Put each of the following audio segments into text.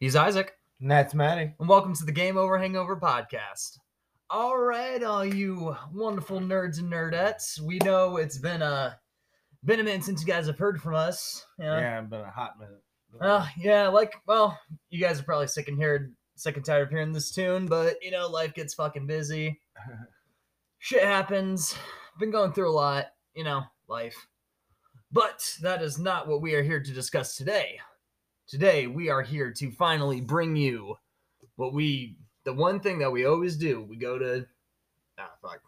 He's Isaac, And that's Maddie. and welcome to the Game Over Hangover podcast. All right, all you wonderful nerds and nerdettes. We know it's been a been a minute since you guys have heard from us. Yeah. Yeah, been a hot minute. Uh, yeah, like, well, you guys are probably sick and heard, sick and tired of hearing this tune, but you know, life gets fucking busy. Shit happens. Been going through a lot, you know, life. But that is not what we are here to discuss today. Today, we are here to finally bring you what we, the one thing that we always do. We go to, ah, fuck.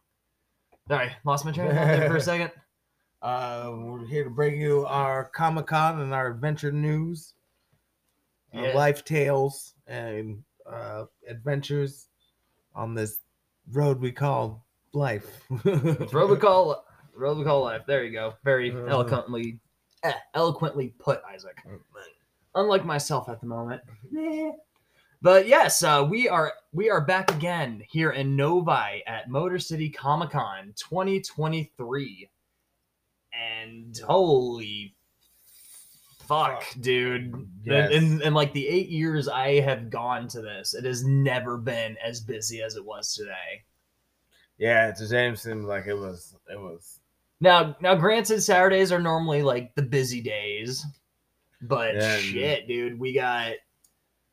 Sorry, lost my train of thought there for a second. uh, we're here to bring you our Comic Con and our adventure news, our Yeah. life tales, and uh, adventures on this road we call life. It's road we call road we call life. There you go. Very Uh-huh. eloquently, eh, eloquently put, Isaac. Unlike myself at the moment. But yes, uh, we are we are back again here in Novi at Motor City Comic Con 2023, and holy fuck, Fuck. dude! Yes. In, in, in like the eight years I have gone to this, it has never been as busy as it was today. yeah, a shame. Seemed like it was. It was. Now, now, granted, Saturdays are normally like the busy days, but and- shit, dude, we got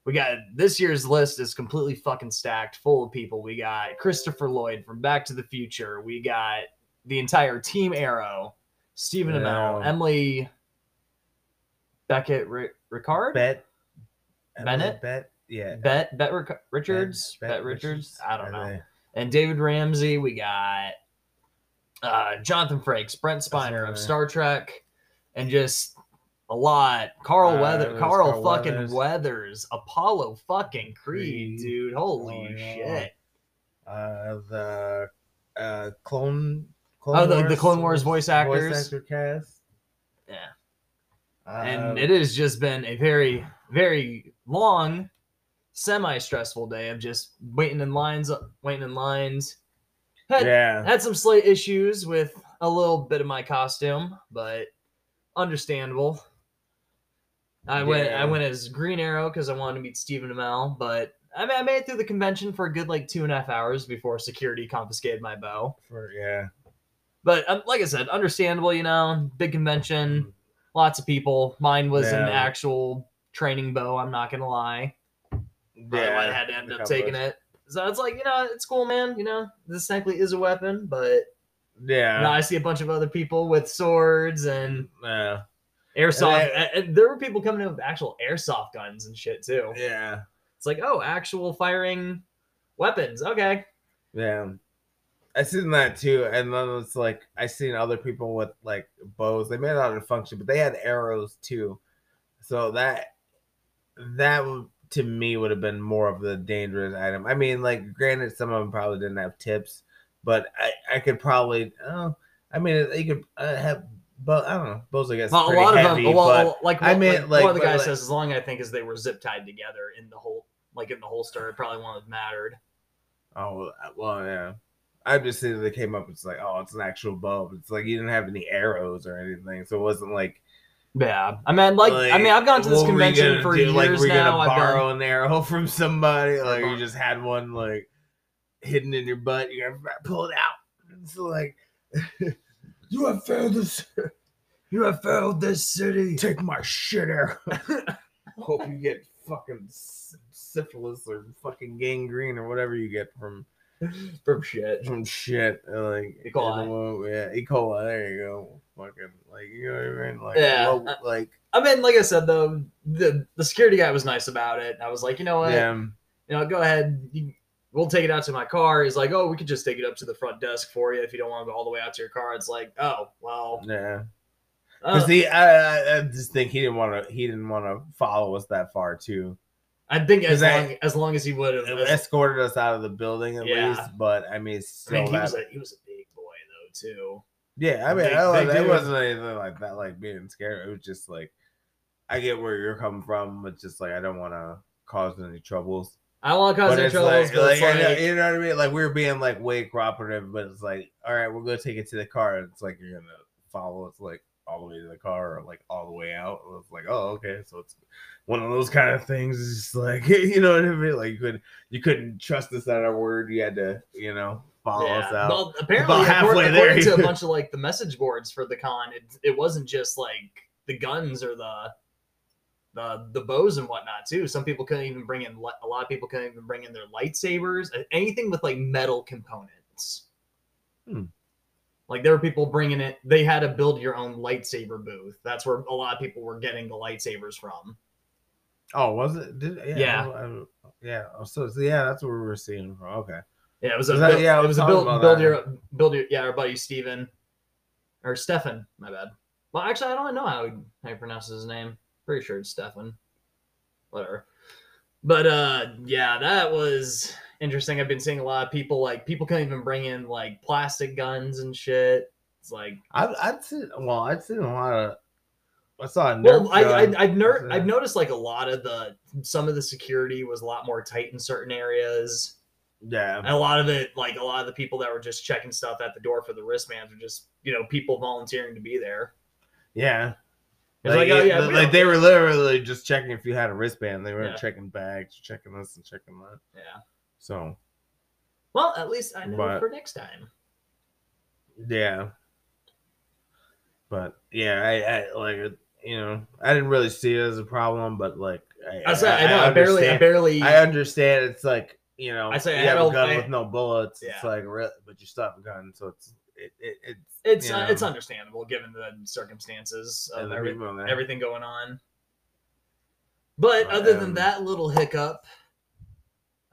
we got this year's list is completely fucking stacked, full of people. We got Christopher Lloyd from Back to the Future. We got the entire Team Arrow, Stephen Amell, Emily Beckett, Ri- Ricard, Bet. Bennett? Bet. Yeah. Bet, Bet Ric- Richards, Bet, Bet Richards. I don't know. And David Ramsey. We got uh, Jonathan Frakes, Brent Spiner of Star Trek, and just a lot. Carl Uh, Weather, Carl, Carl fucking Weathers. Weathers. Apollo fucking Creed, Creed. dude. Holy Oh, yeah. shit! Uh, the uh, clone. clone Oh, the- the Clone Wars voice actors. Voice actor cast. Yeah, Uh, and it has just been a very, very long, semi-stressful day of just waiting in lines, waiting in lines. Had, yeah. had some slight issues with a little bit of my costume, but understandable. I went Yeah. I went as Green Arrow because I wanted to meet Stephen Amell, but I, I made it through the convention for a good like two and a half hours before security confiscated my bow. For, yeah. But um, like I said, understandable. You know, big convention, lots of people. Mine was an actual training bow. I'm not gonna lie. Why I had to end up taking it. So it's like you know, it's cool, man. You know, this technically is a weapon, but Yeah. now I see a bunch of other people with swords and Yeah. Airsoft. And there were people coming in with actual airsoft guns and shit too. Yeah. It's like, oh, actual firing weapons. Okay. Yeah. I seen that too, and then it's like I seen other people with like bows. They may not have function, but they had arrows too. So that that to me would have been more of the dangerous item. I mean, like granted, some of them probably didn't have tips, but I I could probably oh I mean you could uh, have but I don't know bows I guess Well, a lot of heavy, them. Well, but like I mean, like, like, one of the guys like- says, as long as I think as they were zip tied together in the whole, like in the holster, it probably wouldn't have mattered. oh well, well yeah. I just see that they came up. It's like, oh, it's an actual bow. But it's like you didn't have any arrows or anything, so it wasn't like Yeah, I mean, like, I mean, I've gone to this what were we convention for do? years Like, we're now. gonna I've been, borrow an arrow from somebody, like you uh-huh. just had one like hidden in your butt. You gotta pull it out. It's like you have failed this. you have failed this city. Take my shit arrow. Hope you get fucking syphilis or fucking gangrene or whatever you get from From shit. from shit. Like E. coli. animal- yeah, E. coli. There you go. Fucking like you know what I mean? Like Yeah. low- like I mean, like I said though, the the security guy was nice about it. I was like, you know what, yeah. you know, go ahead. You, we'll take it out to my car. He's like, oh, we could just take it up to the front desk for you if you don't want to go all the way out to your car. It's like, oh, well, Yeah. uh, Because he, I, I- I just think he didn't want to. He didn't want to follow us that far too. I think as 'cause I- as long as he would have. Escorted us out of the building at Yeah. least, but I mean, I still mean, he that- was a he was a big boy though too. yeah. I mean, big- I, big it wasn't anything like that, like being scared. It was just like, I get where you're coming from, but just like I don't want to cause any troubles. I don't want to cause any trouble. like, but like, it's like, you, know, you know what I mean? Like we were being like way cooperative, but it's like, all right, we're gonna take it to the car. It's like you're gonna follow us. Like all the way to the car or like all the way out. It was like, oh, okay, so it's one of those kind of things. It's just like you know what I mean. Like you couldn't you couldn't trust us at our word. You had to you know follow us out. Well, apparently, About according, according to a bunch of like the message boards for the con, it, it wasn't just like the guns or the the the bows and whatnot too. Some people couldn't even bring in a lot of people couldn't even bring in their lightsabers, anything with like metal components. Hmm. Like there were people bringing it. They had to build your own lightsaber booth. That's where a lot of people were getting the lightsabers from. Oh, was it? Did, yeah, Yeah. I- I- yeah. Oh, so, so yeah, that's what we were seeing. From. Okay. Yeah, it was a Was that- build, yeah, it was was a build, build that. your build your yeah our buddy Steven or Stefan. My bad. Well, actually, I don't know how he, how he pronounces his name. Pretty sure it's Stefan. Whatever. But uh, yeah, that was interesting. I've been seeing a lot of people like people can't even bring in like plastic guns and shit. It's like I've I'd seen well, I'd seen a lot of. I saw a well, Nerf I, I gun. I've ner- I've noticed like a lot of the some of the security was a lot more tight in certain areas. yeah. And a lot of it, like a lot of the people that were just checking stuff at the door for the wristbands were just, you know, people volunteering to be there. Yeah. Like, like, oh yeah, like we they were literally just checking if you had a wristband. They weren't Yeah. checking bags, checking this and checking that. yeah. So Well, at least I know But- for next time. yeah. But yeah, I, I like. You know, I didn't really see it as a problem, but like I, I, say, I know, I, barely, I understand- barely. I understand. It's like you know, I say I you have a gun I- with no bullets. It's like, but you still have a gun, so it's it, it it's it's you uh, it's understandable given the circumstances of and every, everything going on. But But, other than um, that little hiccup,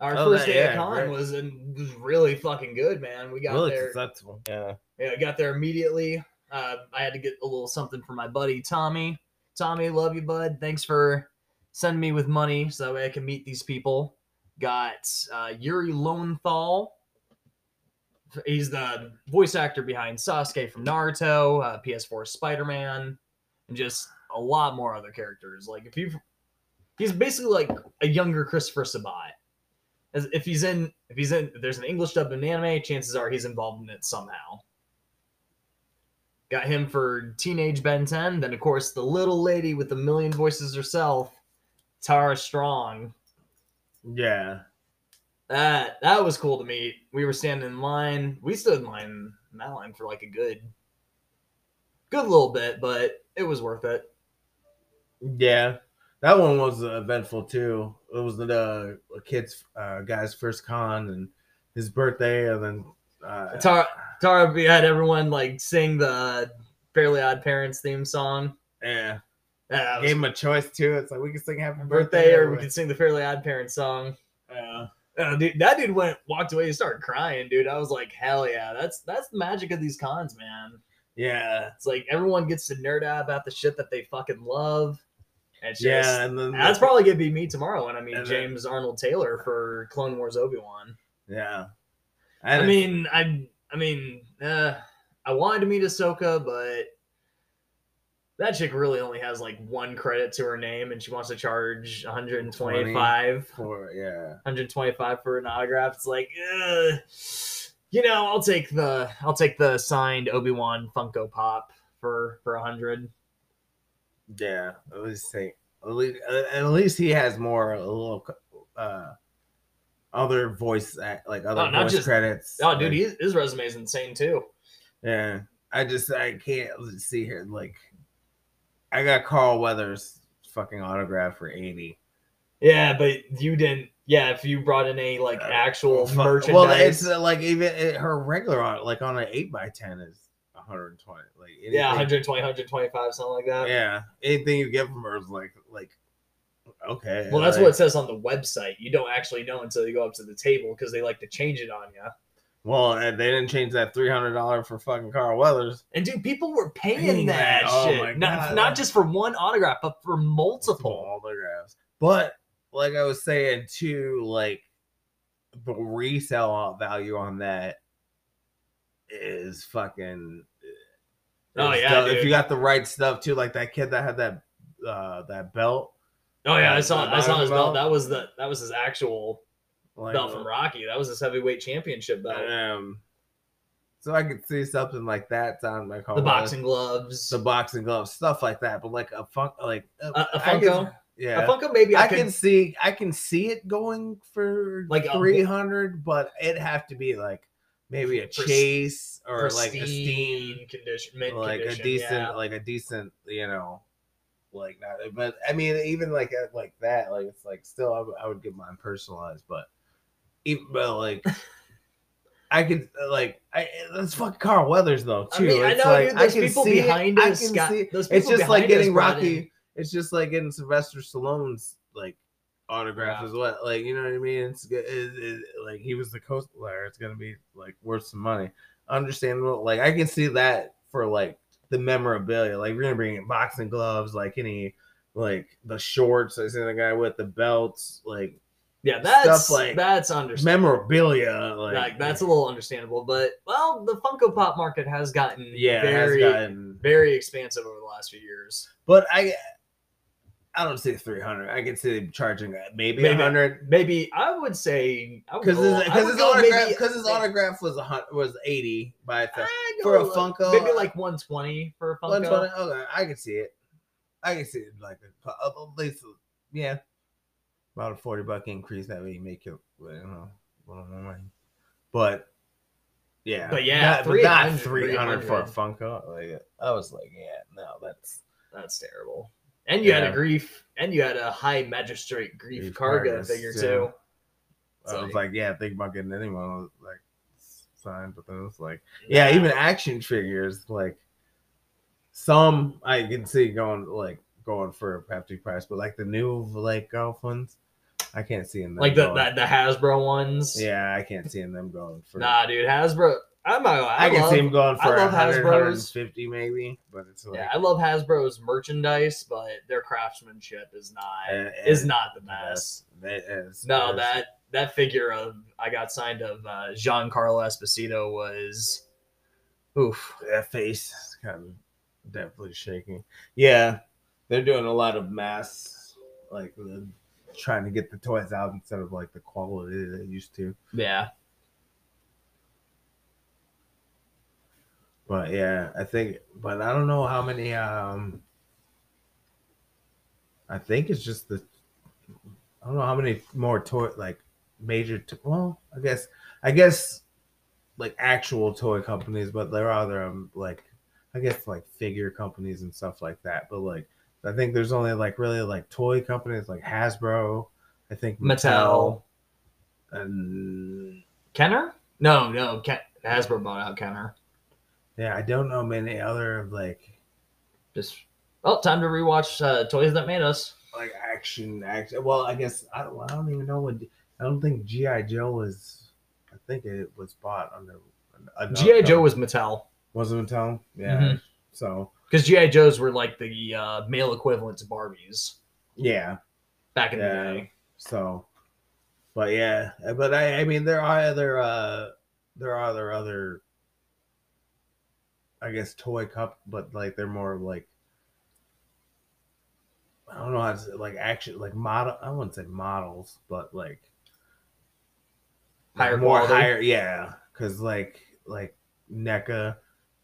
our Oh, first that- day yeah, of con great. was and was really fucking good, man. We got really there. successful. Yeah. Yeah, I got there immediately. Uh, I had to get a little something for my buddy Tommy. Tommy, love you, bud. Thanks for sending me with money so that way I can meet these people. Got uh, Yuri Lowenthal. He's the voice actor behind Sasuke from Naruto, uh, PS4 Spider Man, and just a lot more other characters. Like if you, he's basically like a younger Christopher Sabat. As if he's in, if he's in, if there's an English dub in anime, chances are he's involved in it somehow. Got him for Teenage Ben 10. Then, of course, the little lady with the million voices herself, Tara Strong. Yeah. That that was cool to meet. We were standing in line. We stood in line in that line for like a good, good little bit, but it was worth it. Yeah, that one was eventful too. It was the uh, kid's uh, guy's first con and his birthday, and then uh, Tara, Tara, we had everyone like sing the Fairly Odd Parents theme song. yeah, Yeah, that was gave him a choice too. It's like we can sing Happy birthday, Birthday, or we could sing the Fairly Odd Parents song. Yeah. Uh, dude, that dude went walked away and started crying, dude. I was like, hell yeah, that's that's the magic of these cons, man. yeah, It's like everyone gets to nerd out about the shit that they fucking love. And It's just, yeah, and then that's probably gonna be me tomorrow when I meet And then- James Arnold Taylor for Clone Wars Obi Wan. yeah. I And mean, I I mean, uh, I wanted to meet Ahsoka, but that chick really only has like one credit to her name, and she wants to charge 125. for yeah, 125 for an autograph. It's like, ugh. you know, I'll take the I'll take the signed Obi Wan Funko Pop for for a hundred. yeah. At least say at least, at least he has more a little uh other voice like other Oh, not voice just- credits. Oh, dude, Like, his resume is insane too. Yeah, I just I can't see here. Like, I got Carl Weathers fucking autograph for eighty. Yeah, but you didn't. Yeah, if you brought in a like Uh, actual Fu- merchandise. Well, it's uh, like even it, her regular on like on an eight by ten is one hundred and twenty. Like yeah, anything- 120, 125, something like that. yeah. Anything you get from her is like like okay. Well, that's like, what it says on the website. You don't actually know until you go up to the table because they like to change it on you. Well, they didn't change that three hundred dollar for fucking Carl Weathers. And dude, people were paying Paying that, that, oh shit. my not, God. not just for one autograph, but for multiple. autographs. But like I was saying too, like the resale value on that is fucking. Oh, is yeah, dope. if you got the right stuff too, like that kid that had that uh that belt, Oh yeah, I Uh, saw the I saw his belt? belt. That was the that was his actual like belt from Rocky. That was his heavyweight championship belt. um. So I could see something like that on like The boxing gloves. the boxing gloves, stuff like that. But like a funk, like A- a can- Funko? yeah. A Funko maybe I, I could can see I can see it going for Like a- three hundred, but it'd have to be like maybe a chase or like a steam, condition, mint like a decent, yeah. like a decent, you know, like not. But I mean, even like uh, like that, like it's like still, I would- I would get mine personalized, but even but like. I could like I that's fucking Carl Weathers though too. I mean, I know, like, dude, those can people see it. behind I us got- see- those It's just like getting in- Rocky. It's just like getting Sylvester Stallone's like autograph Yeah. as well. Like you know what I mean? It's, it, it, like he was the coast player. It's gonna be like worth some money. Understandable. Like I can see that for like the memorabilia. Like we're gonna bring in boxing gloves, like any like the shorts. I see the guy with the belts, like Yeah, that's like that's understandable. memorabilia. Like, Like, that's a little understandable, but well, the Funko Pop market has gotten yeah, it has very gotten- very expansive over the last few years. But I, I don't see three hundred. I can see them charging uh, maybe Maybe. hundred. Maybe I would say because his, cause his autograph because his autograph was a was eighty by itself. I'd for a like- Funko, maybe uh, like 120 for a Funko. One twenty. Okay, I can see it. I can see it like a, at least yeah, about a forty buck increase that would make it you know a little more money. But yeah, But yeah, not, but not 300, three hundred for a 300. Funko. Like I was like, yeah, no, that's That's terrible. And you had a Greef, and you had a high magistrate Greef, Greef Karga figure yeah. too. It's I was like- yeah, think about getting anyone like signed, but then it was like, yeah, even action figures, like some I can see going like going for a hefty price, but like the new like golf ones, I can't see them like the, the the Hasbro ones. yeah, I can't see them going for. Nah, dude, Hasbro. I'm not. I, I, can love, see him going I for love 100, Hasbro's. 150 maybe, but it's like Yeah, I love Hasbro's merchandise, but their craftsmanship is not eh, is eh, not the best. That is, No, is- that that figure of I got signed of uh, Giancarlo Esposito was, oof. that face is kind of definitely shaking. Yeah, they're doing a lot of mass, like the, trying to get the toys out instead of like the quality they used to. Yeah, But yeah, I think, but I don't know how many. um I think it's just the. I don't know how many more toy like major. To, well, I guess I guess like actual toy companies, but there are other um, like I guess like figure companies and stuff like that. But like I think there's only like really like toy companies like Hasbro. I think Mattel. and Kenner? No, no, Ken- Hasbro bought out Kenner. yeah, I don't know many other like Just oh, time to rewatch uh, Toys That Made Us. like action action. Well, I guess I don't, I don't even know what. I don't think GI Joe was. I think it was bought under. GI Joe was Mattel wasn't Mattel. Yeah. Mhm. So because GI Joes were like the uh, male equivalent to Barbies yeah, back in Yeah. the day. so, but yeah, but I I mean there are other uh there are other other. I guess toy cup, but like they're more like. I don't know how to say, like action like model. I wouldn't say models, but like Higher more quality. higher yeah because like like NECA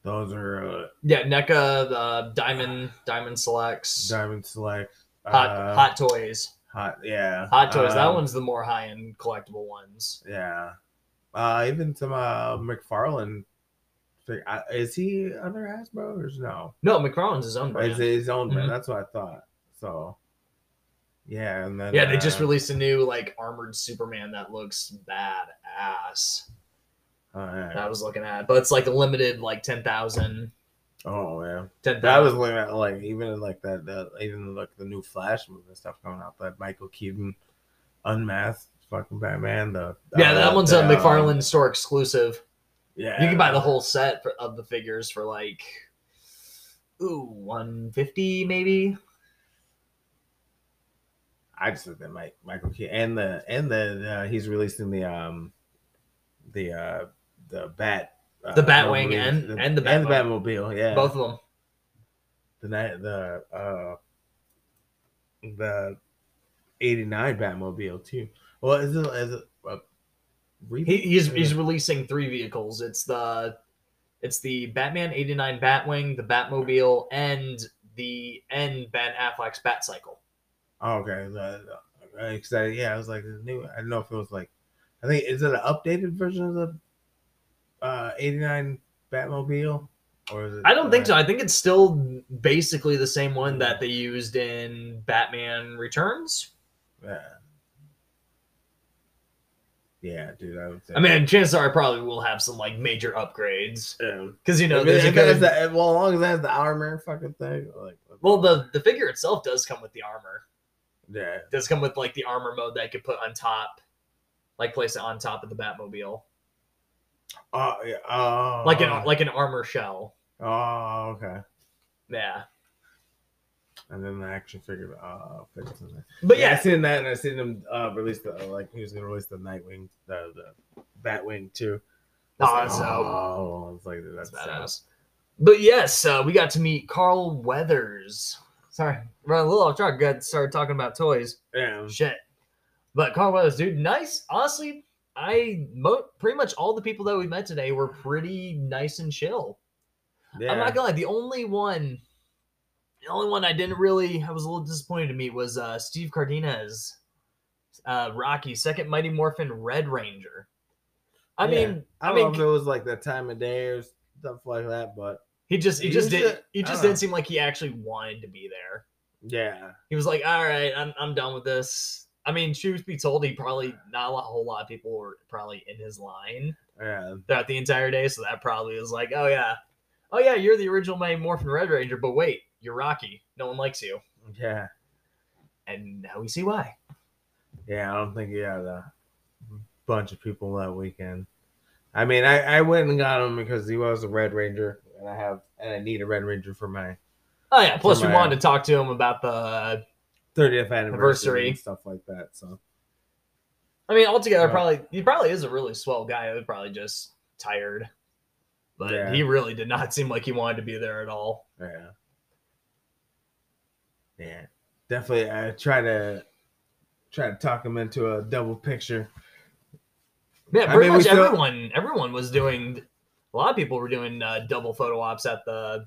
those are uh, Yeah, NECA, the Diamond Diamond Selects, Diamond Select Hot uh, Hot Toys, hot yeah Hot Toys. that um, one's the more high end collectible ones. yeah uh even some uh McFarlane is he under Hasbro or no No, McFarlane's his own brand. is his own brand Mhm. that's what I thought so yeah and then Yeah, they just uh, released a new like armored Superman that looks badass. Oh, yeah. I was looking at, but it's like a limited like 10,000. oh yeah 10,000. That was looking at like even in, like that, that even like the new Flash movie and stuff coming out. That Michael Keaton unmasked fucking Batman. The yeah, that uh, one's the, a um, McFarlane store exclusive. Yeah, You can buy the whole set for, of the figures for like, ooh, 150 maybe. I just think that Mike Michael Keaton and the and the uh, he's releasing the um the uh the bat uh, The Batwing and- the, and the and the Batmobile. Batmobile. Yeah, Both of them. the the uh the eighty nine Batmobile too. Well, is it a He, he's he's releasing three vehicles. It's the It's the Batman '89 Batwing, the Batmobile, and the and Ben Affleck's Batcycle. Oh, okay. The, the, cause yeah, I was like, the new. I don't know if it was like, I think is it an updated version of the uh '89 Batmobile, or is it? I don't think so. uh, I think it's still basically the same one that they used in Batman Returns. Yeah. Yeah, dude. I would say. I mean, chances are I probably will have some like major upgrades because you know there's a good. that, well, as long as it has the armor fucking thing, like. Well, the the figure itself does come with the armor. yeah, It does come with like the armor mode that I could put on top, like place it on top of the Batmobile, yeah, oh, like an like an armor shell. oh okay, Yeah, and then the action figure, in but yeah, I seen that, and I seen him uh, release the like he was gonna release the Nightwing, the the Batwing too. Oh, oh, I was like, that's that's badass. But yes, uh, we got to meet Carl Weathers. Sorry, run a little off track. Got started talking about toys. Yeah, Shit. But Carl Weathers, dude, nice. Honestly, I mo- pretty much all the people that we met today were pretty nice and chill. yeah. I'm not gonna lie. The only one, the only one I didn't really, I was a little disappointed to meet was uh, Steve Cardenas, uh, Rocky, second Mighty Morphin Red Ranger. I Yeah. mean, I I, don't mean, know if it was like the time of day or stuff like that, but he just, he he just did, he I just didn't know. seem like he actually wanted to be there. yeah, He was like, "All right, I'm, I'm done with this." I mean, truth be told, he probably not a whole lot of people were probably in his line yeah, throughout the entire day, so that probably was like, "Oh yeah, oh yeah, you're the original Mighty Morphin Red Ranger," but wait, you're Rocky. No one likes you. yeah, and now we see why. yeah. I don't think he had a bunch of people that weekend. I mean, I I went and got him because he was a Red Ranger, and I have and I need a Red Ranger for my Oh yeah. Plus, we my- wanted to talk to him about the. 30th anniversary Anniversary. and stuff like that. So I mean, altogether, probably he probably is a really swell guy. He was probably just tired, but Yeah. he really did not seem like he wanted to be there at all. yeah, yeah, definitely. I try to try to talk him into a double picture. Yeah, I pretty mean, we much still- everyone. Everyone was doing. A lot of people were doing uh, double photo ops at the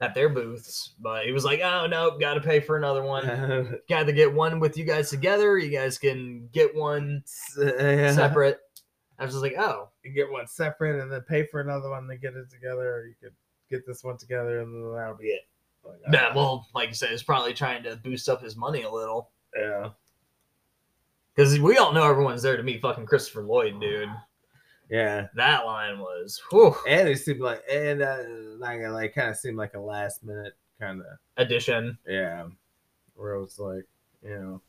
at their booths, but he was like, "Oh no, got to pay for another one. Got to get one with you guys together. You guys can get one Yeah. separate." I was just like, "Oh, You get one separate and then pay for another one to get it together, or you could get this one together and then that'll be it. Like, yeah." Well, like you said, it's probably trying to boost up his money a little. yeah, Because we all know everyone's there to meet fucking Christopher Lloyd, dude. Yeah. That line was whew, And it seemed like, and uh, like, like kind of seemed like a last minute kind of, addition. yeah, where it was like, you know,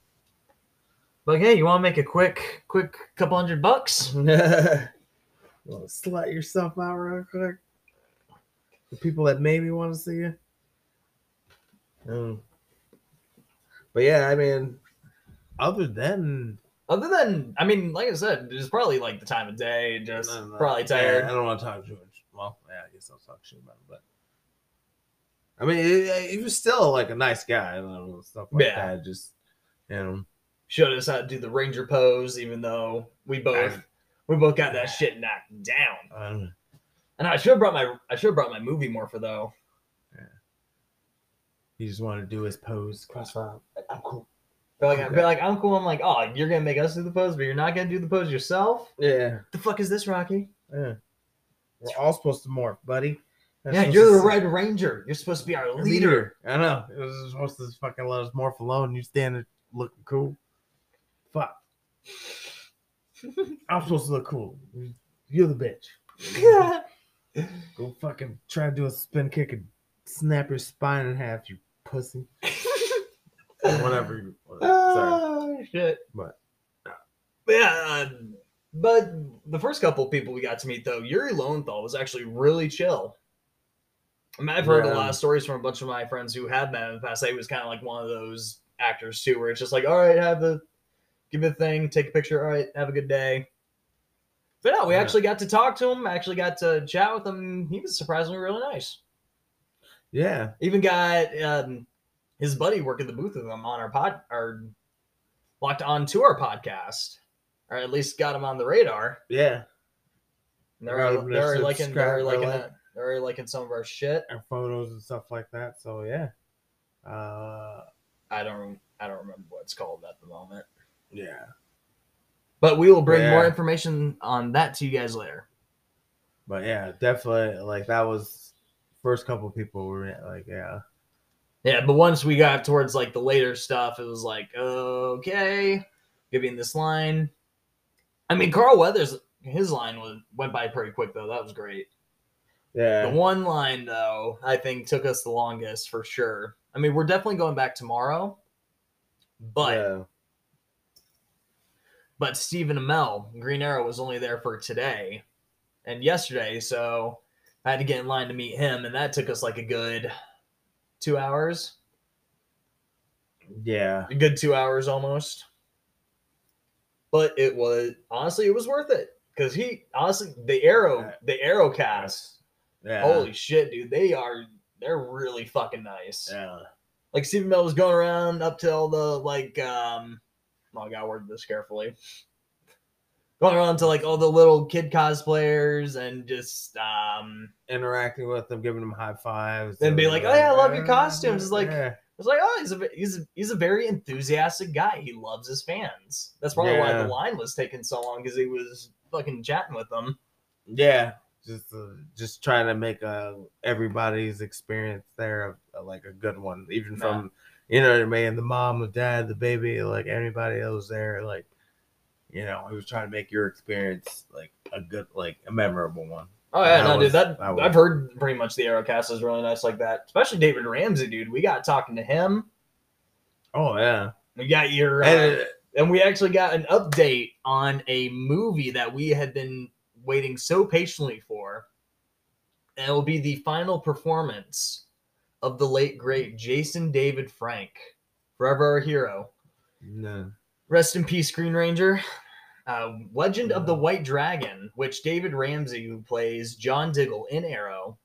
Like, hey, you want to make a quick, quick couple hundred bucks? you slut yourself out real quick. The people that maybe want to see you. Um, but yeah, I mean, other than Other than, I mean, like I said, it's probably like the time of day, just No, no, probably yeah, tired. I don't want to talk too much. Well, yeah, I guess I'll talk shit about it, but I mean, he, he was still like a nice guy. I know stuff like Yeah. that. Just you know, Showed us how to do the ranger pose, even though we both I- we both got that shit knocked down. um, And I should have brought my I should have brought my movie morpher though. Yeah. he just wanted to do his pose. Crossfire. I'm cool. But like, Okay. but like, I'm cool. I'm like, oh, you're gonna make us do the pose, but you're not gonna do the pose yourself. Yeah, The fuck is this, Rocky? yeah. We're all supposed to morph, buddy. That's yeah, you're the Red Ranger. You're supposed to be our leader. leader. I know. It was supposed to fucking let us morph alone. You stand there looking cool. Fuck. I'm supposed to look cool. You're the bitch. Go fucking try to do a spin kick and snap your spine in half, you pussy. Whatever. You, sorry. Oh shit. But- yeah, uh, but the first couple of people we got to meet though, Yuri Lowenthal was actually really chill. I mean, I've heard a lot of stories from a bunch of my friends who have met in the past. He was kind of like one of those actors too, where it's just like, all right, have the give me a thing, take a picture, all right, have a good day. But no, we Yeah. actually got to talk to him, actually got to chat with him. He was surprisingly really nice. Yeah. Even got um, his buddy working the booth with him on our pod, or locked on to our podcast, or at least got him on the radar. Yeah. They're they're already liking they're liking like- it. They're liking some of our shit. our photos and stuff like that. So yeah, uh, I don't I don't remember what it's called at the moment. yeah, But we will bring more information on that to you guys later. but yeah, definitely like that was first couple people were like, yeah, Yeah, but once we got towards like the later stuff, it was like, okay, giving this line. I mean, Carl Weathers, his line was went by pretty quick though. That was great. yeah, The one line though, I think took us the longest for sure. I mean, we're definitely going back tomorrow, but yeah, but Stephen Amell, Green Arrow, was only there for today and yesterday, so I had to get in line to meet him, and that took us like a good two hours. yeah, a good two hours almost. But it was honestly, it was worth it because he honestly the arrow, the arrow cast. yeah, Holy shit, dude! They are they're really fucking nice. yeah, Like Stephen Amell was going around up to all the like um, oh, I gotta word this carefully. Going around to like all the little kid cosplayers and just um, interacting with them, giving them high fives, Then be like, "Oh, yeah, I love your costumes." It's like, yeah. It's like, oh, he's a he's a, he's a very enthusiastic guy. He loves his fans. That's probably why the line was taking so long because he was fucking chatting with them. Yeah, just uh, just trying to make uh, everybody's experience there uh, like a good one, even Nah. from you know what I mean, the mom, the dad, the baby, like everybody that was there, like you know, he was trying to make your experience like a good, like a memorable one. Oh yeah, no, was- dude. That, that was- I've heard pretty much the Arrow cast is really nice like that. Especially David Ramsey, dude. We got talking to him. Oh yeah, We got your uh, and, uh, and we actually got an update on a movie that we had been waiting so patiently for. And it will be the final performance of the late great Jason David Frank, forever our hero. no. Rest in peace, Green Ranger. Uh, Legend of the White Dragon, which David Ramsey, who plays John Diggle in Arrow,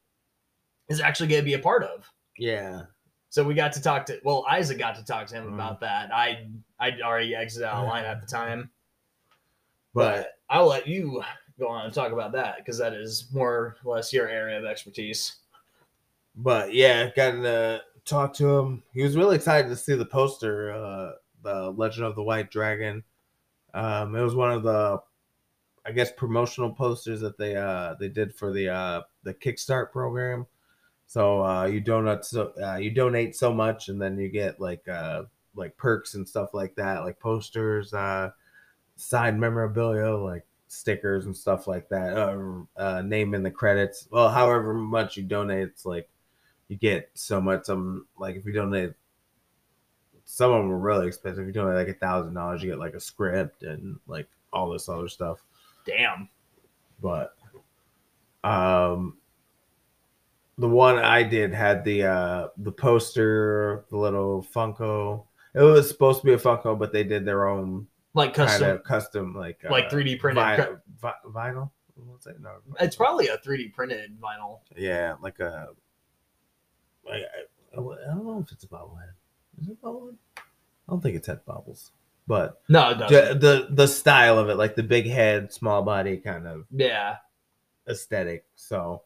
is actually going to be a part of. yeah, So we got to talk to well, Isaac got to talk to him Mm. about that. I I already exited out of line at the time, but but I'll let you go on and talk about that because that is more or less your area of expertise. but yeah, got to talk to him. He was really excited to see the poster, uh, the Legend of the White Dragon. Um, it was one of the, I guess, promotional posters that they uh they did for the uh the Kickstart program. So uh, you donate so uh, you donate so much, and then you get like uh like perks and stuff like that, like posters, uh, signed memorabilia, like stickers and stuff like that. Uh, uh, name in the credits. Well, however much you donate, it's like you get so much. Um, like if you donate, some of them are really expensive. If you donate like a thousand dollars, you get like a script and like all this other stuff. Damn. But um, the one I did had the uh the poster, the little Funko. It was supposed to be a Funko, but they did their own Like kind custom. of custom, like Like uh, 3D printed vi- vi- vinyl. What's that? No, It's probably a 3D printed vinyl. yeah, like a. Like, I, I don't know if it's a bobblehead. Is it? I don't think it's had bubbles, but No, the, the the style of it, like the big head, small body kind of yeah. aesthetic. So,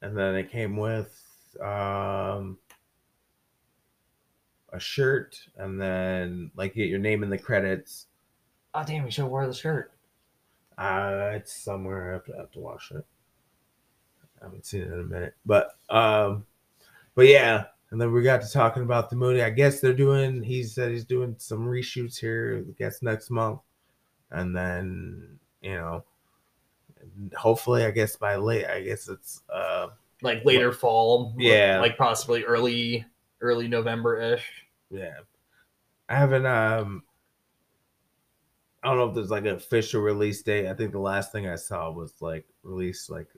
and then it came with um a shirt, and then like you get your name in the credits. Oh damn, we should wear the shirt. Uh, it's somewhere. I have to, I have to wash it. I haven't seen it in a minute, but um, but yeah. And then we got to talking about the movie. I guess they're doing. He said he's doing some reshoots here. I guess next month, and then you know, hopefully, I guess by late. I guess it's uh Like later fall. Yeah. Like possibly early early November ish. Yeah. I haven't um I don't know if there's like an official release date. I think the last thing I saw was like released like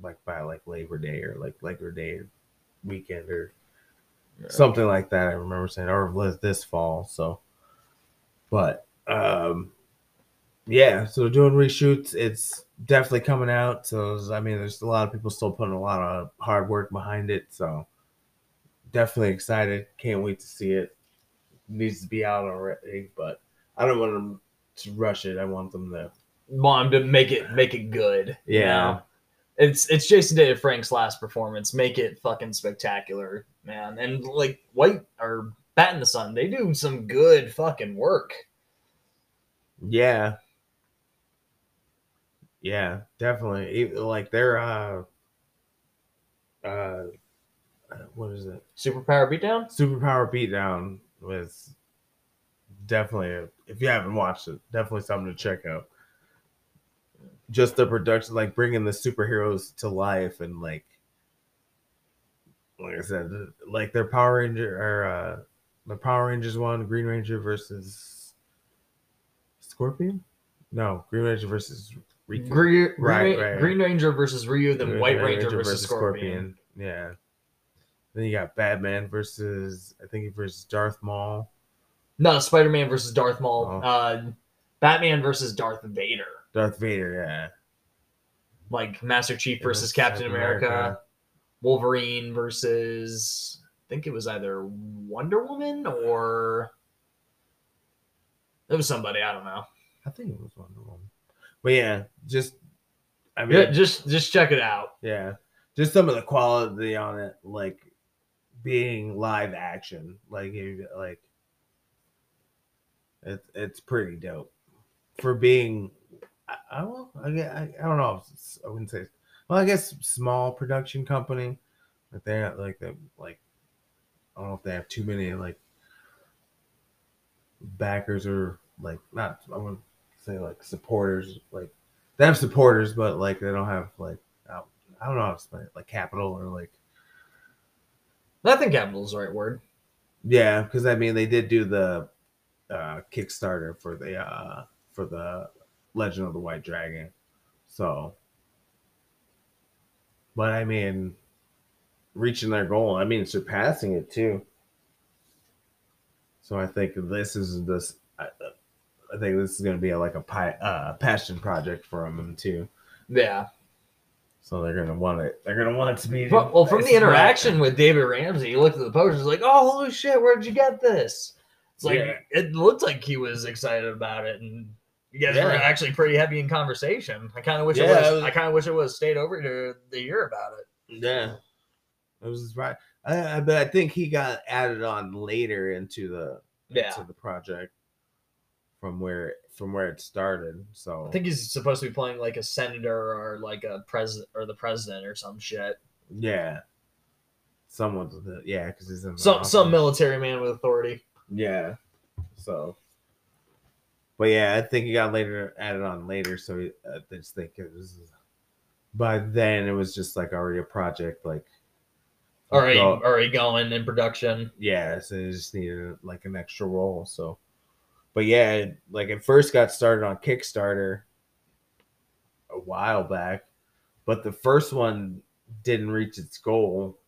like by like Labor Day or like Labor Day weekend or something like that. I remember saying or this fall. So but um yeah, so doing reshoots. It's definitely coming out. So I mean there's a lot of people still putting a lot of hard work behind it. So definitely excited. Can't wait to see it. Needs to be out already, but I don't want them to rush it. I want them to want him to make it make it good. you Yeah. know? It's it's Jason David Frank's last performance. Make it fucking spectacular, man. And like White or Bat in the Sun, they do some good fucking work. Yeah. Yeah, definitely. Like they're uh uh what is it? Superpower Beatdown? Superpower Beatdown was definitely a, if you haven't watched it, definitely something to check out. Just the production, like bringing the superheroes to life, and like, like I said, like their Power Ranger or uh, the Power Rangers one, Green Ranger versus Scorpion. No, Green Ranger versus Riku. Green, Right, Green, right. Green Ranger versus Ryu, then Green White Ranger, versus, Scorpion. Yeah. Then you got Batman versus I think versus Darth Maul. No, Spider Man versus Darth Maul. Oh. Uh, Batman versus Darth Vader. Darth Vader, yeah. Like Master Chief versus was Captain America. Wolverine versus I think it was either Wonder Woman or it was somebody I don't know. I think it was Wonder Woman. But yeah, just I mean Yeah, just just check it out. yeah. Just some of the quality on it, like being live action. Like you like it's it's pretty dope. For being I, I, well, I, I, I don't know. I wouldn't say. Well, I guess small production company. But they have like the like. I don't know if they have too many like backers or like not. I wouldn't say like supporters. Like they have supporters, but like they don't have like I don't, I don't know how to explain it. Like capital or like I think capital is the right word. yeah, because I mean they did do the uh Kickstarter for the uh for the Legend of the White Dragon. So but I mean reaching their goal, I mean surpassing it too. So I think this is this I, I think this is going to be like a pi- uh, passion project for them too. Yeah. So they're going to want it. They're going to want it to be Well, well, from the interaction with David Ramsey, you looked at the posters like, oh holy shit, where did you get this? It's like Yeah. it looked like he was excited about it and you guys were actually pretty heavy in conversation. I kind of wish Yeah, it it was, was- I kind of wish it was stayed over to to hear about it. Yeah, it was right. I, I, but I think he got added on later into the Yeah. into the project from where from where it started. So I think he's supposed to be playing like a senator or like a president or the president or some shit. yeah, someone. yeah because he's in the Some some military man with authority. yeah. So, but yeah, I think he got later added on later. So uh, I just think it was. But then it was just like already a project, like Already Go- already going in production. yeah, so they just needed like an extra role. So, but yeah, it, like it first got started on Kickstarter a while back, but the first one didn't reach its goal,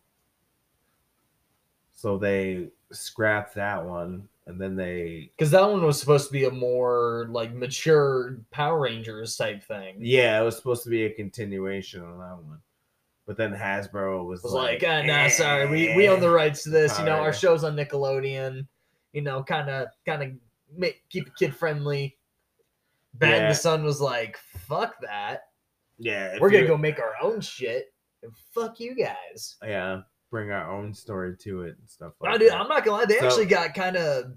so they scrapped that one, and then they Because that one was supposed to be a more like mature Power Rangers type thing. yeah, it was supposed to be a continuation on that one, but then Hasbro was, was like, ah, nah, sorry, we we own the rights to this. You know, our show's on Nickelodeon. You know, kind of kind of make keep it kid friendly. Bat and Yeah. the Sun was like, fuck that. yeah, We're gonna go make our own shit. And fuck you guys. yeah bring our own story to it and stuff like I dude, that. I'm not gonna lie, they So- actually got kind of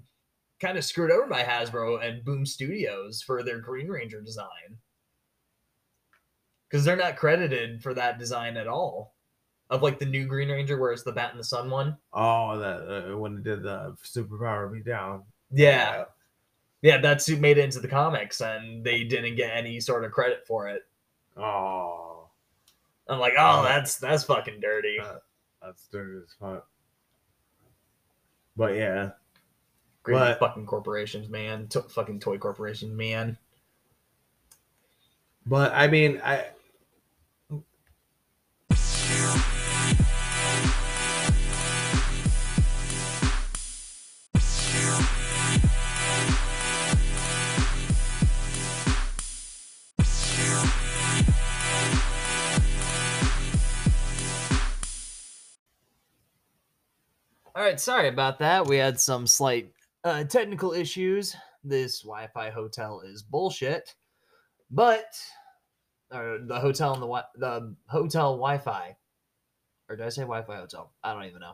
kind of screwed over by Hasbro and Boom Studios for their Green Ranger design. Because they're not credited for that design at all. Of like the new Green Ranger, where it's the Bat in the Sun one. Oh, that uh, when it did the Superpower Beatdown. Yeah. Yeah, that suit made it into the comics and they didn't get any sort of credit for it. Oh, I'm like, oh, that's that's fucking dirty. Uh, that's dirty as fuck. But yeah, Great but- fucking corporations, man. To- fucking toy corporations, man. but I mean, I. All right, sorry about that. We had some slight uh, technical issues. This Wi-Fi hotel is bullshit. but or the hotel and the wi- the hotel Wi-Fi, or did I say Wi-Fi hotel? I don't even know.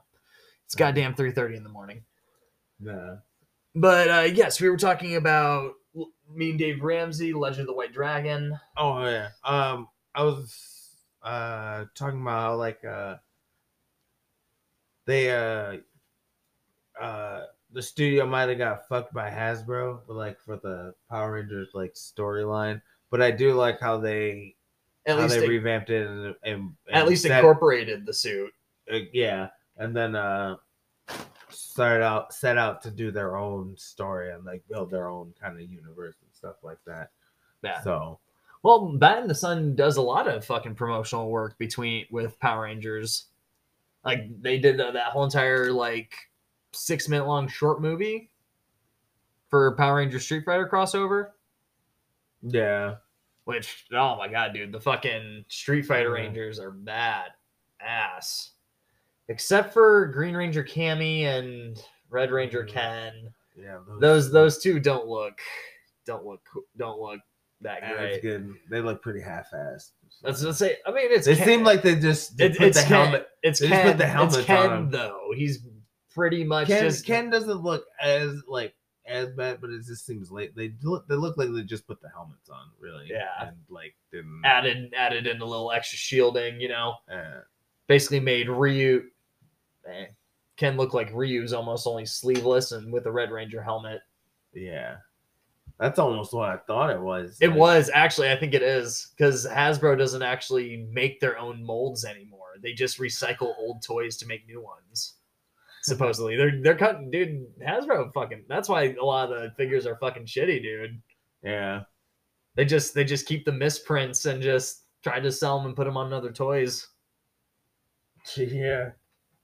It's goddamn three thirty in the morning. Nah. But uh, yes, we were talking about me and Dave Ramsey, Legend of the White Dragon. Oh yeah. Um, I was uh talking about how like uh they uh uh the studio might have got fucked by Hasbro, but like for the Power Rangers like storyline. But I do like how they At how least they they, revamped it and, and, at least set- incorporated the suit. uh, yeah, and then uh started out set out to do their own story and like build their own kind of universe and stuff like that. Yeah. So Well, Bat in the Sun does a lot of fucking promotional work between with Power Rangers. Like they did uh, that whole entire like six minute long short movie for Power Ranger Street Fighter crossover. yeah, Which oh my god, dude, the fucking Street Fighter Yeah. Rangers are bad ass. Except for Green Ranger Cammy and Red Ranger Yeah. Ken. yeah, Those those two don't look don't look don't look that Yeah, great. it's good. They look pretty half-assed. Let's I say. I mean, it's They Ken- seem like they just they it, put it's the Ken, helmet. It's they Ken. just put the it's Ken on him. though. He's pretty much Ken, just Ken doesn't look as like as bad, but it just seems late. They look they look like they just put the helmets on, really. Yeah. and like didn't. added added in a little extra shielding. You know, uh, basically made Ryu. eh, Ken look like Ryu's almost only sleeveless and with a Red Ranger helmet. yeah, that's almost what I thought it was. It Like, was actually, I think it is because Hasbro doesn't actually make their own molds anymore. They just recycle old toys to make new ones. Supposedly, they're they're cutting, dude. Hasbro fucking. That's why a lot of the figures are fucking shitty, dude. Yeah, They just they just keep the misprints and just try to sell them and put them on other toys. yeah,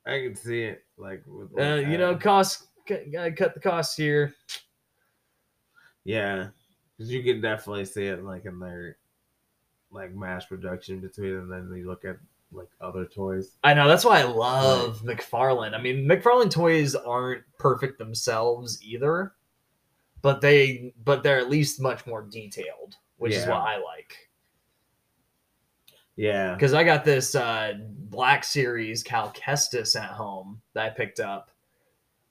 I can see it. Like, with, Uh, you know, uh, cost c- gotta cut the costs here. yeah, because you can definitely see it like in their like mass production between, and then you look at like other toys. I know that's why I love McFarlane. I mean, McFarlane toys aren't perfect themselves either, but they but they're at least much more detailed, which is what I like. Yeah, Because I got this uh, Black Series Cal Kestis at home that I picked up.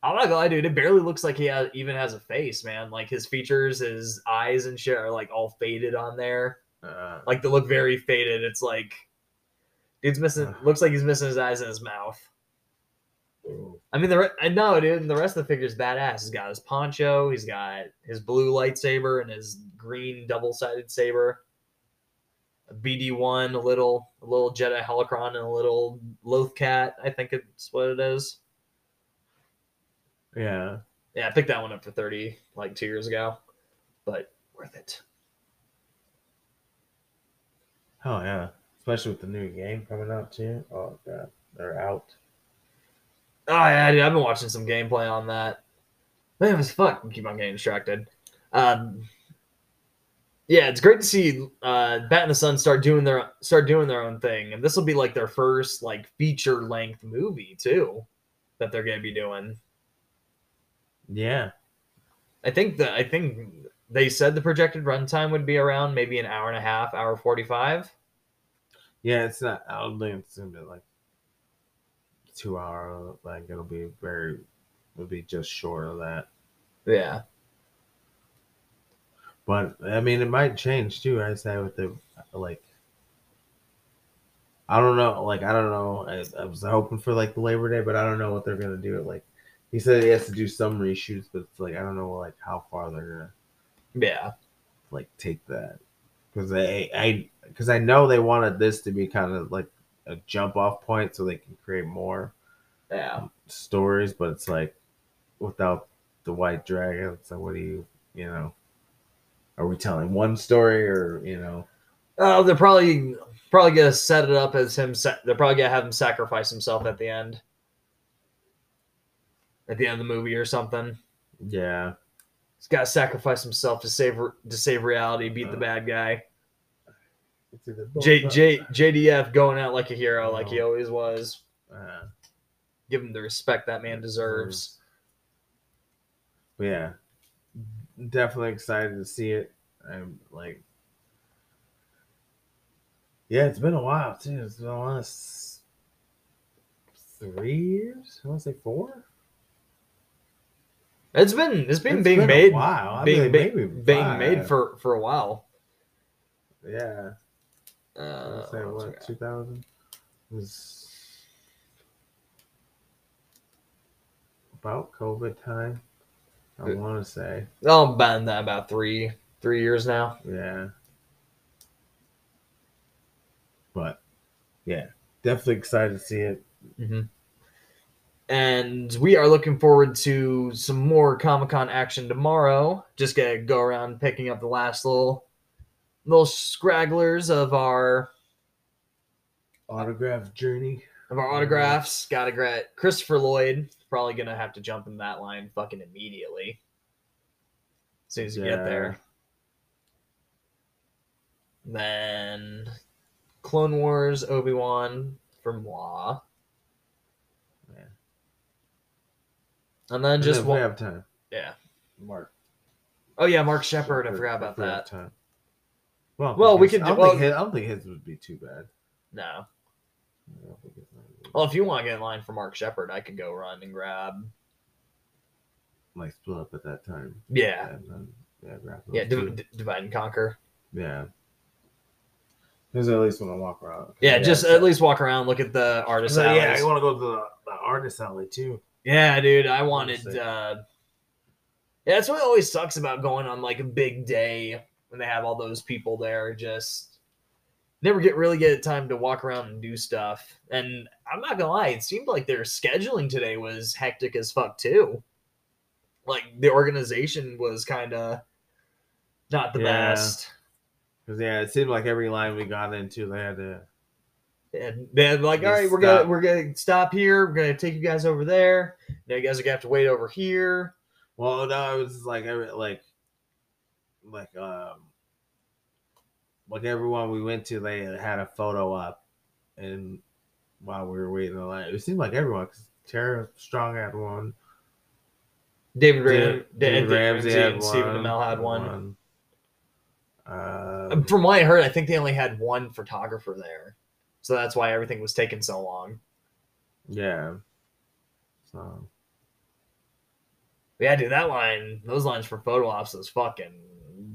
I'm not gonna lie, dude. It barely looks like he has, even has a face, man. Like his features, his eyes and shit are like all faded on there. uh, Like they look very faded. It's like dude's missing. Looks like he's missing his eyes and his mouth. I mean, the re- I know, dude. The rest of the figure's badass. He's got his poncho. He's got his blue lightsaber and his green double-sided saber. A BD one, a little, a little Jedi holocron, and a little Loth cat. I think it's what it is. yeah. Yeah, I picked that one up for thirty like two years ago, but worth it. Oh yeah, especially with the new game coming out too. Oh god, they're out. Oh yeah, dude, I've been watching some gameplay on that. Man, it was fuck. Keep on getting distracted. Um, yeah, it's great to see uh, Bat in the Sun start doing their start doing their own thing, and this will be like their first like feature length movie too that they're gonna be doing. Yeah, I think that I think they said the projected runtime would be around maybe an hour and a half, hour forty five. Yeah. It's not. I don't think it's gonna be like two hour. Like it'll be very. It'll be just short of that. Yeah, But I mean, it might change too. I say with the like. I don't know. Like I don't know. I, I was hoping for like the Labor Day, but I don't know what they're gonna do. Like he said, he has to do some reshoots, but it's like I don't know like how far they're gonna yeah, like take that because I I because I know they wanted this to be kind of like a jump off point so they can create more yeah. stories, but it's like without the white dragon, it's like what do you you know? Are we telling one story or you know? Oh, they're probably probably gonna set it up as him. Sa- they're probably gonna have him sacrifice himself at the end, at the end of the movie or something. Yeah, He's got to sacrifice himself to save to save reality, beat the Uh, bad guy. J, J, JDF going out like a hero, like he Oh. always was. uh, Give him the respect that man deserves. yeah, definitely excited to see it. I'm like, Yeah, it's been a while too. It's been a while. s- Three years? I want to say four. It's been it's been It's being been made. I being maybe being made for for a while. Yeah. Uh, say what two thousand was about COVID time. I want to say? Oh, about that about three three years now. yeah. But yeah, definitely excited to see it. hmm And we are looking forward to some more Comic Con action tomorrow. Just gonna go around picking up the last little little scragglers of our Autograph journey. of our autographs. Gotta get Christopher Lloyd. Probably gonna have to jump in that line fucking immediately. As soon as you get there. Then Clone Wars, Obi Wan for moi. Yeah. And then And just then if we one. have time. Yeah. Mark. Oh yeah, Mark Sheppard. I forgot about we have that. time. Well, Well, we his- could I do- don't, well- think his, I don't think his would be too bad. No. I don't think it's not really- Well, if you want to get in line for Mark Sheppard, I could go run and grab. like split up at that time. Yeah. And then, yeah, grab Yeah. Div- d- divide and conquer. Yeah. Because at least when I walk around. Yeah, just so- at least walk around, look at the artist So, yeah. I want to go to the, the artist alley too. Yeah, dude, I wanted. Uh Yeah, that's what always sucks about going on like a big day when they have all those people there. Just never get really get time to walk around and do stuff. And I'm not gonna lie, it seemed like their scheduling today was hectic as fuck too. Like the organization was kind of not the Yeah. best. Because yeah, it seemed like every line we got into, they had to. And they're like, all right, we're gonna we're gonna stop here. We're gonna take you guys over there. Now you guys are gonna have to wait over here. Well, no, it was like every like, like um, like everyone we went to, they had a photo up, and while we were waiting in line, it seemed like everyone. Cause Tara Strong had one. David, Ram- David, David Ramsey, Ramsey had and Stephen one, Amell had one. one. Um, From what I heard, I think they only had one photographer there, so that's why everything was taking so long. yeah. So Yeah, dude, that line, those lines for photo ops was fucking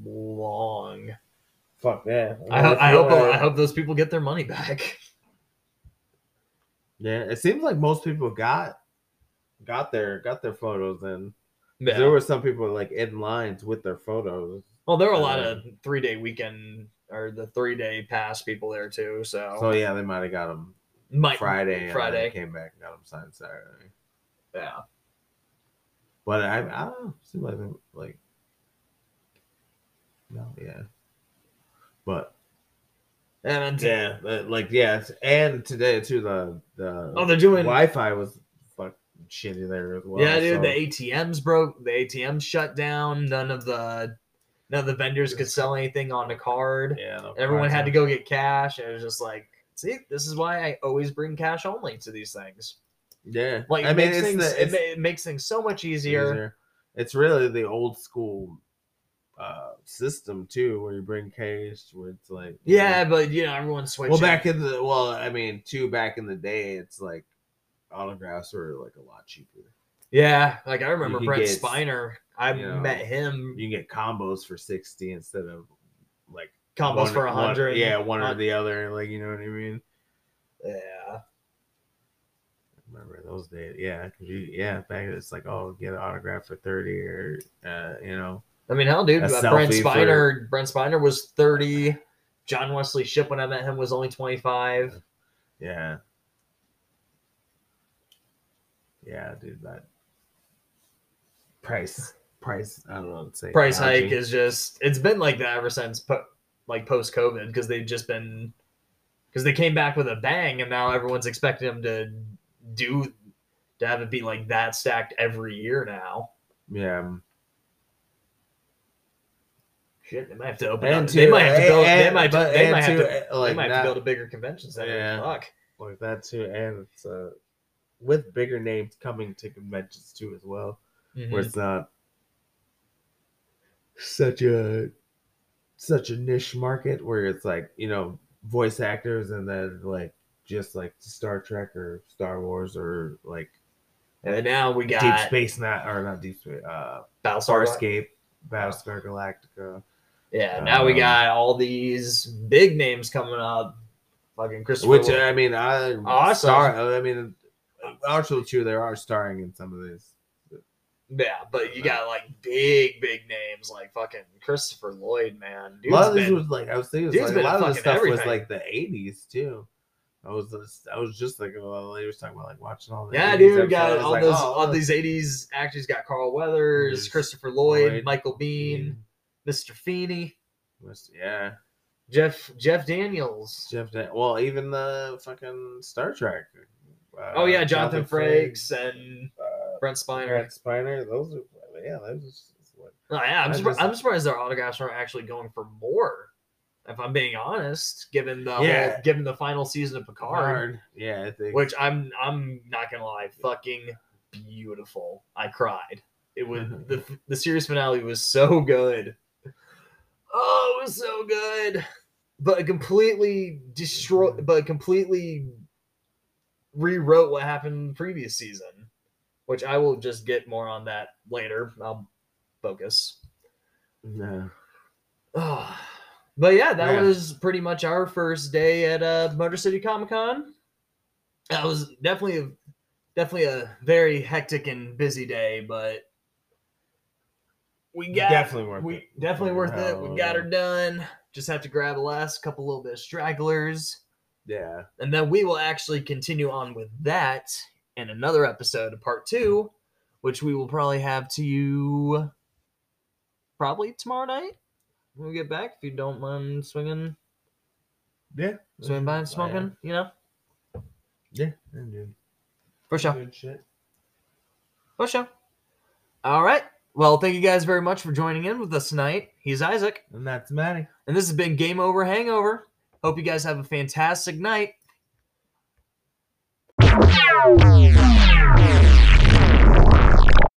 long. fuck yeah. I, ho- I hope I hope those people get their money back. Yeah, it seems like most people got got their got their photos in. Yeah. There were some people like in lines with their photos. well, there were a lot uh, of three day weekend or the three day pass people there too. So, So yeah, they might have got them might Friday. and Friday. came back and got them signed Saturday. yeah. But I, I don't know. Seems like like no, yeah. But And yeah, but, like yeah, and today too the the oh, they're doing Wi-Fi was fuck shitty there as well. yeah, dude. so- The ATMs broke. The ATMs shut down. None of the none of the vendors could sell anything on the card. yeah, no Everyone had to go get cash. And it was just like, see, this is why I always bring cash only to these things. Yeah, Like, I it mean, things, the, it, it makes things so much easier. easier. It's really the old school uh system too, where you bring cash, where it's like Yeah, know- but you know, everyone's switching. Well, back in the well, I mean, too back in the day, it's like autographs were like a lot cheaper. yeah, like I remember Brett get, Spiner. I you know, met him You can get combos for sixty instead of like combos one- for a hundred. Yeah, one or the other. Like you know what I mean? yeah. I remember those days? Yeah, you, yeah. Back it's like, oh, get an autograph for thirty, or uh, you know, I mean, hell, dude, uh, Brent selfie for- Spiner. Brent Spiner was thirty. John Wesley Shipp when I met him was only twenty five. yeah, yeah, dude. That price, price. I don't know what to say. Price hike is just it's been like that ever since po- like post COVID because they've just been because they came back with a bang and now everyone's expecting them to do to have it be like that stacked every year now. yeah. Shit, they might have to open And up. they might have to build. they might. but- they and might have to, to. like they might have to build a bigger convention center. Yeah. Fuck. like that too, and it's uh, with bigger names coming to conventions too as well, Mhm. where it's not such a such a niche market where it's like you know voice actors and then like just like Star Trek or Star Wars or like And now we got Deep Space Nine or not Deep Space, uh, Battlestar. Farscape, Battlestar Galactica. Yeah, now we Um, got all these big names coming up. Fucking Christopher. Which Lloyd. I mean, I Awesome. star. I mean, actually, true. They are starring in some of these. yeah, but you got like big, big names like fucking Christopher Lloyd, man. a lot of Dude's this was like I was thinking, was like, a lot of this stuff was like the '80s too. I was just, I was just like, well, they was talking about like watching all the yeah, 80s dude. Got all like, those, oh, all these '80s actors. Got Carl Weathers, Christopher Lloyd, Lloyd, Michael Biehn, Mr. Feeney, Was- Yeah, Jeff Jeff Daniels. Jeff. Dan- well, even the fucking Star Trek. Uh, oh yeah, Jonathan, Frakes and uh, Brent Spiner. Brent Spiner. Those are yeah, those. Oh, yeah, I'm, I surpri- just- I'm surprised their autographs aren't actually going for more. If I'm being honest, given the Yeah. whole, given the final season of Picard, Picard. Yeah, I think. which I'm I'm not gonna lie, fucking beautiful. I cried. It was the the series finale was so good. Oh, it was so good, but completely destroyed, but completely rewrote what happened in the previous season, which I will just get more on that later. I'll focus. no. Oh, but yeah, that Yeah. was pretty much our first day at uh, Motor City Comic Con. That was definitely a, definitely a very hectic and busy day, but we got Definitely worth we it. definitely worth it. We got her done. Just have to grab the last couple little bit of stragglers, Yeah. and then we will actually continue on with that in another episode of part two, which we will probably have to you probably tomorrow night when we get back. If you don't mind swinging, Yeah. swinging by and smoking, you know, Yeah. yeah dude. for sure, Good shit. for sure. All right. Well, thank you guys very much for joining in with us tonight. He's Isaac, And that's Maddie. and this has been Game Over Hangover. Hope you guys have a fantastic night.